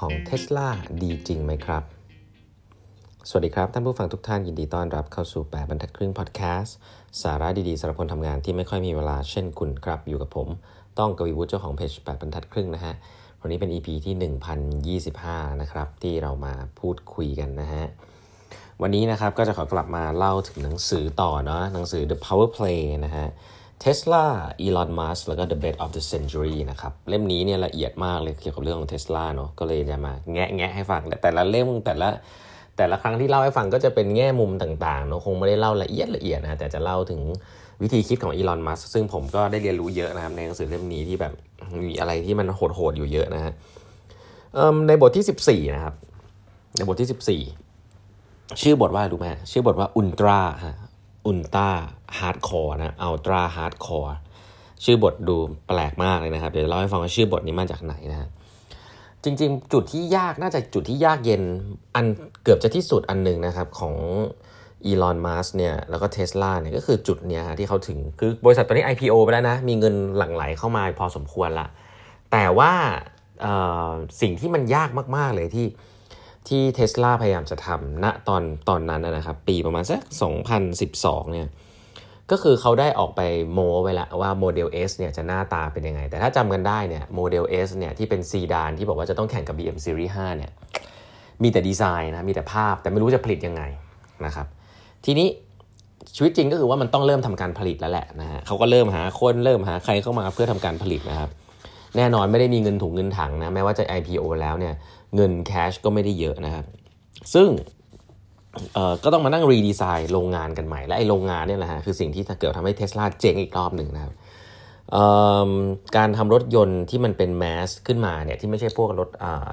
ของ Tesla ดีจริงไหมครับ สวัสดีครับ ท่านผู้ฟังทุกท่านยินดีต้อนรับเข้าสู่ 8บรรทัดครึ่งพอดแคสต์สาระดีๆสำหรับคนทำงานที่ไม่ค่อยมีเวลาเช่นคุณครับ อยู่กับผม ต้องกวีวุฒิเจ้าของเพจ8บรรทัดครึ่งนะฮะ วันนี้เป็น EP ที่ 1025 นะครับ ที่เรามาพูดคุยกันนะฮะ วันนี้นะครับก็จะขอกลับมาเล่าถึงหนังสือต่อเนาะหนังสือ The Power Play นะฮะ Tesla Elon Musk แล้วก็ The Bet of the Century นะครับ เล่มนี้เนี่ยละเอียดมากเลยเกี่ยวกับเรื่องของ Tesla เนาะก็เลยจะมาแงะแงะให้ฟังแต่แต่ละเล่มแต่ละแต่ละครั้งที่เล่าให้ฟังก็จะเป็นแง่มุมต่างๆเนาะคงไม่ได้เล่าละเอียดละเอียดนะแต่จะเล่าถึงวิธีคิดของอีลอนมัสก์ซึ่งผมก็ได้เรียนรู้เยอะนะครับ ในหนังสือเล่มนี้ที่แบบมีอะไรที่มันโหดๆอยู่เยอะนะฮะในบทที่ 14 นะครับ ในบทที่ 14 ชื่อบทว่ารู้ไหมชื่อบทว่า ultra ฮะ ultra hardcore นะ ultra hardcore ชื่อบทดูแปลกมากเลยนะครับ เดี๋ยวเล่าให้ฟังว่าชื่อบทนี้มาจากไหนนะฮะจริงๆ จุดที่ยากน่าจะจุดที่ยากเย็นอันเกือบจะที่สุดอันหนึ่งนะครับของอีลอนมัสเนี่ยแล้วก็เทสลาเนี่ยก็คือจุดเนี้ยที่เขาถึงคือบริษัทตอนนี้ IPO ไปแล้วนะ มีเงินหลั่งไหลเข้ามาพอสมควรละแต่ว่าสิ่งที่มันยากมาก ๆ เลยที่ ที่เทสลาพยายามจะทำณตอนตอนนั้นนะครับ ปีประมาณสัก 2012 เนี่ย ก็คือเขาได้ออกไปโมไว้ล้วว่าโมเดล S เนี่ยจะหน้าตาเป็นยังไง แต่ถ้าจำกันได้เนี่ยโมเดล S เนี่ยที่เป็นซีดานที่บอกว่าจะต้องแข่งกับ BM Series 5 เนี่ย มีแต่ดีไซน์นะ มีแต่ภาพ แต่ไม่รู้จะผลิตยังไงนะครับ ทีนี้ชีวิตจริงก็คือว่ามันต้องเริ่มทำการผลิตแล้วแหละนะฮะเขาก็เริ่มหาคนเริ่มหาใครเข้ามาเพื่อทำการผลิตนะครับ แน่นอนไม่ได้มีเงินถุงเงินถังนะแม้ว่าจะ IPO แล้วเนี่ย เงินแคชก็ไม่ได้เยอะนะครับ ซึ่งก็ต้องมานั่งรีดีไซน์โรงงานกันใหม่ และไอ้โรงงานเนี่ยแหละฮะคือสิ่งที่เกิดทำให้เทสลาเจ๊งอีกรอบหนึ่งนะครับการทำรถยนต์ที่มันเป็นแมสขึ้นมาเนี่ยที่ไม่ใช่พวกรถ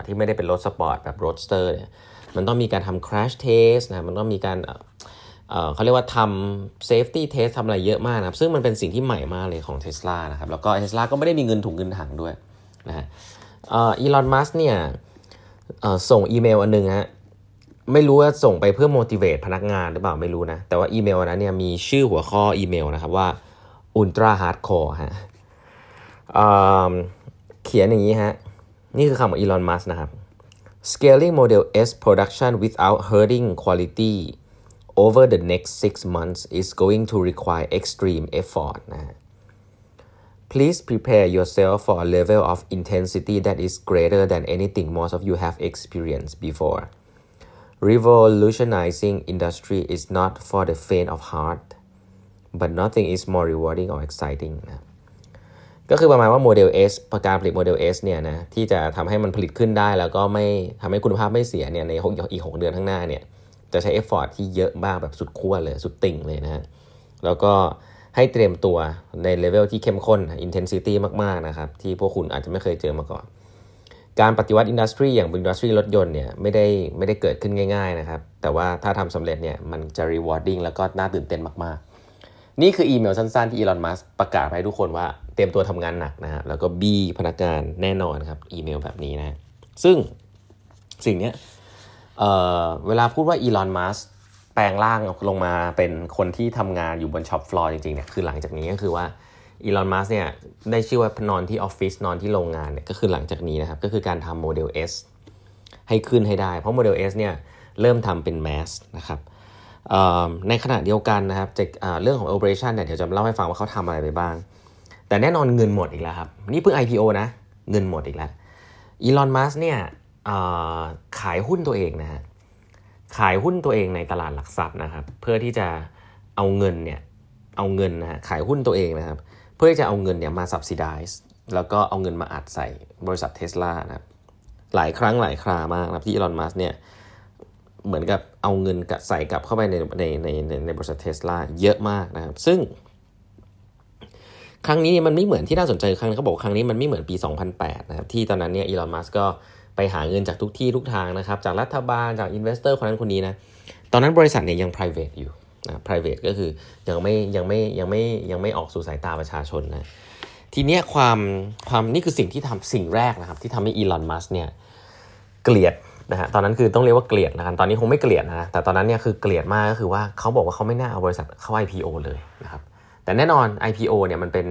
ที่ไม่ได้เป็นรถสปอร์ตแบบ Roadster เนี่ยมันต้องมีการทำ crash test นะมันต้องมีการเขาเรียกว่าทำ safety test ทำอะไรเยอะมากนะครับซึ่งมันเป็นสิ่งที่ใหม่มากเลยของ Tesla นะครับแล้วก็ Tesla ก็ไม่ได้มีเงินถุงเงินถังด้วยนะฮะอีลอนมัสก์เนี่ย ส่งอีเมลอันนึงฮะไม่รู้ว่าส่งไปเพื่อ motivate พนักงานหรือเปล่าไม่รู้นะ แต่ว่าอีเมลนั้นเนี่ยมีชื่อหัวข้ออีเมลนะครับว่า ultra hardcore ฮะเขียนอย่างนี้ฮะ นี่คือคำของอีลอน มัสนะครับ scaling model S production without hurting quality over the next six months is going to require extreme effort นะฮะ Please prepare yourself for a level of intensity that is greater than anything most of you have experienced before. Revolutionizing industry is not for the faint of heart, but nothing is more rewarding or exciting ก็คือประมาณว่าโมเดล S ประการผลิตโมเดล S เนี่ยนะที่จะทำให้มันผลิตขึ้นได้ แล้วก็ไม่ทำให้คุณภาพไม่เสียเนี่ยในอีก 6 เดือนข้างหน้าเนี่ยจะใช้ effort ที่เยอะมากแบบสุดขั้วเลย สุดติ่งเลยนะฮะแล้วก็ ให้เตรียมตัวในเลเวลที่เข้มข้น intensity มากๆนะครับที่พวกคุณอาจจะไม่เคยเจอมาก่อน การปฏิวัติ industry อย่าง industry รถยนต์เนี่ยไม่ได้ไม่ได้เกิดขึ้นง่าย ๆนะครับ แต่ว่าถ้าทำสำเร็จเนี่ยมันจะ rewarding แล้วก็น่าตื่นเต้นมากๆ นี่คืออีเมลสั้นๆที่อีลอนมัสก์ประกาศให้ทุกคนว่าเตรียมตัวทำงานหนักนะฮะแล้วก็บีบพนักงานแน่นอนครับอีเมลแบบนี้นะซึ่งสิ่งนี้เวลาพูดว่าอีลอนมัสก์ แปลงร่างลงมาเป็นคนที่ทำงานอยู่บน shop floor จริงๆเนี่ยคือหลังจากนี้ก็คือว่าอีลอนมัสก์เนี่ยได้ชื่อว่านอนที่ออฟฟิศนอนที่โรงงานเนี่ยก็คือหลังจากนี้นะครับ ก็คือการทำโมเดล S ให้ขึ้นให้ได้ เพราะ Model S เนี่ยเริ่มทำเป็นแมสนะครับในขณะเดียวกันนะครับเรื่องของ operation เนี่ยเดี๋ยวจะเล่าให้ฟังว่าเขาทำอะไรไปบ้าง แต่แน่นอนเงินหมดอีกแล้วครับ นี่เพิ่ง IPO นะเงินหมดอีกแล้วอีลอนมัสเนี่ยขายหุ้นตัวเองนะฮะ ขายหุ้นตัวเองในตลาดหลักทรัพย์นะครับ เพื่อที่จะเอาเงินเนี่ยเอาเงินนะฮะขายหุ้นตัวเองนะครับ เพื่อที่จะเอาเงินเนี่ยมา subsidize แล้วก็เอาเงินมาอัดใส่บริษัทเทสลานะครับหลายครั้งหลายครามากนะที่อีลอนมัสก์เนี่ยเหมือนกับเอาเงินใส่กลับเข้าไปในในในในในบริษัทเทสลาเยอะมากนะครับ ซึ่ง ครั้งนี้มันไม่เหมือนที่น่าสนใจครั้งเขาบอกครั้งนี้มันไม่เหมือนปี 2008 นะครับที่ตอนนั้นเนี่ยอีลอนมัสก็ ไปหาเงินจากทุกที่ทุกทางนะครับ จากรัฐบาลจาก investor คนนั้นคนนี้นะ ตอนนั้นบริษัทเนี่ยยัง private อยู่นะ private ก็คือยังไม่ยังไม่ยังไม่ยังไม่ออกสู่สายตาประชาชนนะ ทีเนี้ยความความนี่คือสิ่งที่ทำสิ่งแรกนะครับ ที่ทำให้อีลอนมัสเนี่ยเกลียดนะฮะตอนนั้นคือต้องเรียกว่าเกลียดนะครับตอนนี้คงไม่เกลียดนะแต่ตอนนั้นเนี่ยคือเกลียดมากก็คือว่าเขาบอกว่าเขาไม่น่าเอาบริษัทเข้า IPO เลยนะครับแต่แน่นอน IPO เนี่ยมันเป็น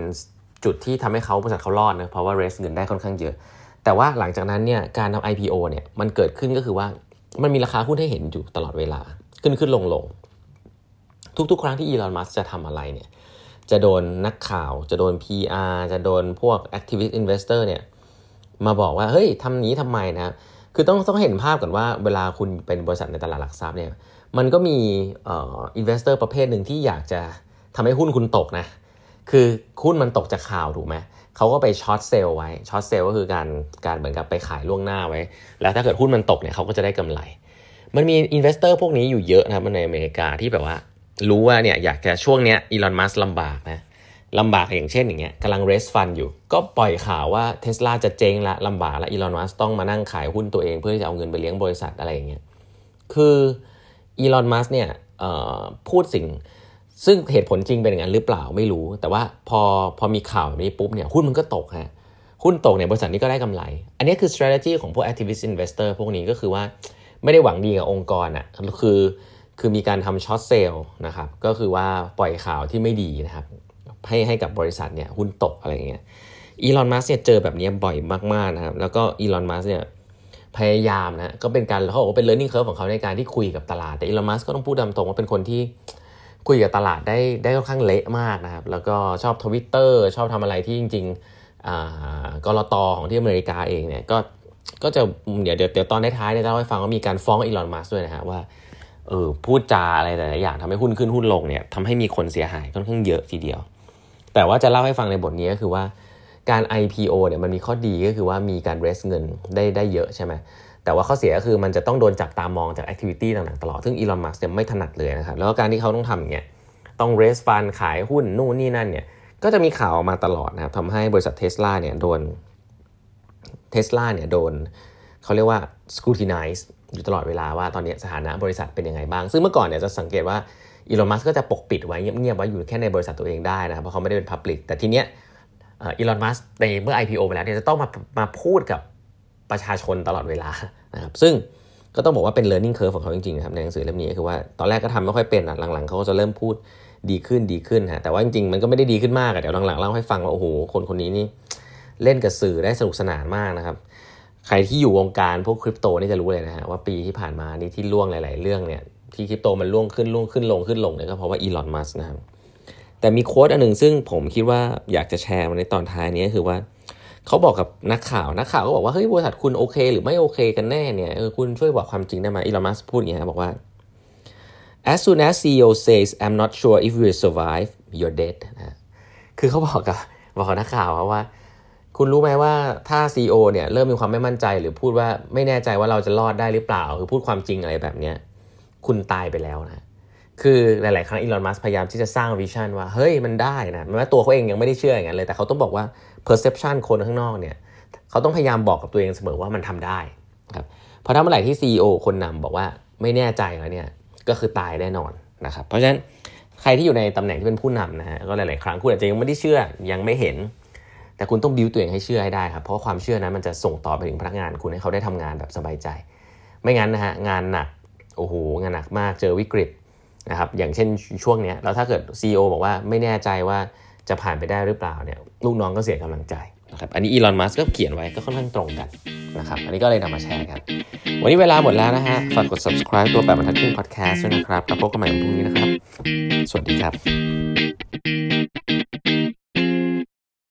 จุดที่ทำให้เขาบริษัทเขารอดนะเพราะว่าเรสเงินได้ค่อนข้างเยอะ แต่ว่าหลังจากนั้นเนี่ยการทำ IPO เนี่ยมันเกิดขึ้นก็คือว่ามันมีราคาหุ้นให้เห็นอยู่ตลอดเวลาขึ้นขึ้นลงลงทุกๆ ครั้งที่อีลอนมัสก์จะทำอะไรเนี่ยจะโดนนักข่าว จะโดน PR จะโดนพวก activist investor เนี่ยมาบอกว่าเฮ้ยทำนี้ทำไมนะคือต้องต้องเห็นภาพก่อนว่าเวลาคุณเป็นบริษัทในตลาดหลักทรัพย์เนี่ยมันก็มีเอ่อ investor ประเภทหนึ่งที่อยากจะทำให้หุ้นคุณตกนะคือหุ้นมันตกจากข่าวถูกไหม เขาก็ไป short sell ไว้ short sell ก็คือการการเหมือนกับไปขายล่วงหน้าไว้ แล้วถ้าเกิดหุ้นมันตกเนี่ยเขาก็จะได้กำไร มันมี investor พวกนี้อยู่เยอะนะครับในอเมริกาที่แบบว่า รู้ว่าเนี่ยอยากจะช่วงเนี้ยอีลอนมัสก์ลำบากนะลำบากอย่างเช่นอย่างเงี้ยกำลัง raise fund อยู่ ก็ปล่อยข่าวว่าเทสลาจะเจ๊งละลำบากละอีลอนมัสก์ต้องมานั่งขายหุ้นตัวเอง เพื่อที่จะเอาเงินไปเลี้ยงบริษัทอะไรอย่างเงี้ยคืออีลอนมัสก์เนี่ยพูดสิ่ง ซึ่งเหตุผลจริงเป็นอย่างนั้นหรือเปล่าไม่รู้ แต่ว่าพอพอมีข่าวแบบนี้ปุ๊บเนี่ยหุ้นมันก็ตกฮะหุ้นตกเนี่ยบริษัทนี้ก็ได้กำไร อันนี้คือ strategy ของพวก activist investor พวกนี้ก็คือว่าไม่ได้หวังดีกับองค์กรอะคือคือมีการทำช็อตเซลล์นะครับก็คือว่าปล่อยข่าวที่ไม่ดีนะครับให้ให้กับบริษัทเนี่ยหุ้นตกอะไรเงี้ยอีลอนมัสเนี่ยเจอแบบนี้บ่อยมากๆนะครับแล้วก็อีลอนมัสเนี่ยพยายามนะก็เป็นการเขาบอกว่าเป็น learning curve ของเขาในการที่คุยกับตลาด แต่อีลอนมัสก็ต้องพูดดำตรงว่าเป็นคนที่ คุยกับตลาดได้ได้ค่อนข้างเละมากนะครับ แล้วก็ชอบทวิตเตอร์ชอบทำอะไรที่จริงๆกลต.ของที่อเมริกาเองเนี่ยก็ก็จะเดี๋ยวเดี๋ยวตอนท้ายๆเนี่ยจะเล่าให้ฟังว่ามีการฟ้องอีลอนมัสก์ด้วยนะฮะว่าเออพูดจาอะไรแต่ละอย่างทำให้หุ้นขึ้นหุ้นลงเนี่ยทำให้มีคนเสียหายค่อนข้างเยอะทีเดียว แต่ว่าจะเล่าให้ฟังในบทนี้ก็คือว่าการ IPO เนี่ยมันมีข้อดีก็คือว่ามีการ raise เงินได้ได้เยอะใช่ไหม แต่ว่าข้อเสียก็คือมันจะต้องโดนจับตามองจาก activity ต่างๆตลอด ซึ่งอีลอนมัสก์เนี่ยไม่ถนัดเลยนะครับ แล้วก็การที่เขาต้องทำอย่างเงี้ย ต้องเรสฟันขายหุ้นนู่นนี่นั่นเนี่ย ก็จะมีข่าวออกมาตลอดนะครับทำให้บริษัทเทสลาเนี่ยโดนเทสลาเนี่ยโดนเขาเรียกว่า scrutinize อยู่ตลอดเวลาว่าตอนนี้สถานะบริษัทเป็นยังไงบ้าง ซึ่งเมื่อก่อนเนี่ยจะสังเกตว่าอีลอนมัสก็จะปกปิดไว้เงียบๆไว้อยู่แค่ในบริษัทตัวเองได้นะเพราะเขาไม่ได้เป็นพับลิกแต่ทีเนี้ยอีลอนมัสในเมื่อ IPO ไปแล้วเนี่ยจะต้องมามาพูดกับ ประชาชนตลอดเวลานะครับซึ่งก็ต้องบอกว่าเป็น learning curve ของเขาจริงๆนะครับในหนังสือเล่มนี้คือว่าตอนแรกก็ทำไม่ค่อยเป็นอะหลังๆเขาก็จะเริ่มพูดดีขึ้นดีขึ้นฮะแต่ว่าจริงๆมันก็ไม่ได้ดีขึ้นมากอะเดี๋ยวหลังๆเล่าให้ฟังว่าโอ้โหคนคนนี้นี่เล่นกับสื่อได้สนุกสนานมากนะครับใครที่อยู่วงการพวกคริปโตนี่จะรู้เลยนะฮะว่าปีที่ผ่านมานี่ที่ล่วงหลาย ๆ เรื่องเนี่ยที่คริปโตมันล่วงขึ้นล่วงขึ้นลงขึ้นลงเนี่ยก็เพราะว่าอีลอนมัสนะครับแต่มีโค้ดอันหนึ่งซึ่งผมคิดว่าอยากจะแชร์มาในตอนท้ายนี้คือว่า เขาบอกกับนักข่าวนักข่าวก็บอกว่าเฮ้ยบริษัทคุณโอเค หรือไม่โอเคกันแน่เนี่ยเออคุณช่วยบอกความจริงได้ไหมอีลอมัสพูดอย่างนี้บอกว่า as soon as CEO says I'm not sure if we survive you're dead นะคือเขาบอกกับบอกนักข่าวว่า คุณรู้ไหมว่าถ้า CEO เนี่ยเริ่มมีความไม่มั่นใจ หรือพูดว่าไม่แน่ใจว่าเราจะรอดได้หรือเปล่า คือพูดความจริงอะไรแบบเนี้ยคุณตายไปแล้วนะ คือหลาย ๆ ครั้งอีลอนมัสพยายามที่จะสร้างวิชั่นว่า เฮ้ยมันได้นะแม้ว่าตัวเขาเองยังไม่ได้เชื่ออย่างนั้นเลย แต่เขาต้องบอกว่า perception คนข้างนอกเนี่ยเขาต้องพยายามบอกกับตัวเองเสมอว่ามันทำได้ครับพอถ้าเมื่อไหร่ที่ CEO คนนำบอกว่าไม่แน่ใจแล้วเนี่ยก็คือตายแน่นอนนะครับเพราะฉะนั้นใครที่อยู่ในตำแหน่งที่เป็นผู้นำนะฮะก็หลาย ๆ ครั้งคุณอาจจะยังไม่ได้เชื่อยังไม่เห็น แต่คุณต้องบิวตัวเองให้เชื่อให้ได้ครับเพราะความเชื่อนั้นมันจะส่งต่อไปถึงพนักงานคุณให้เขาได้ทำงานแบบสบายใจ ไม่งั้นนะฮะงานหนักโอ้โหงานหนักมากเจอวิกฤต นะครับอย่างเช่นช่วงนี้แล้วถ้าเกิด CEO บอกว่าไม่แน่ใจว่าจะผ่านไปได้หรือเปล่าเนี่ยลูกน้องก็เสียกำลังใจนะครับอันนี้อีลอนมัสก์ก็เขียนไว้ก็ค่อนข้างตรงกันนะครับอันนี้ก็เลยนำมาแชร์กัน วันนี้เวลาหมดแล้วนะฮะฝากกด subscribe ตัวแบบบรรทัดครึ่ง podcast ด้วยนะครับแล้วพบกันใหม่วันพรุ่งนี้นะครับ สวัสดีครับ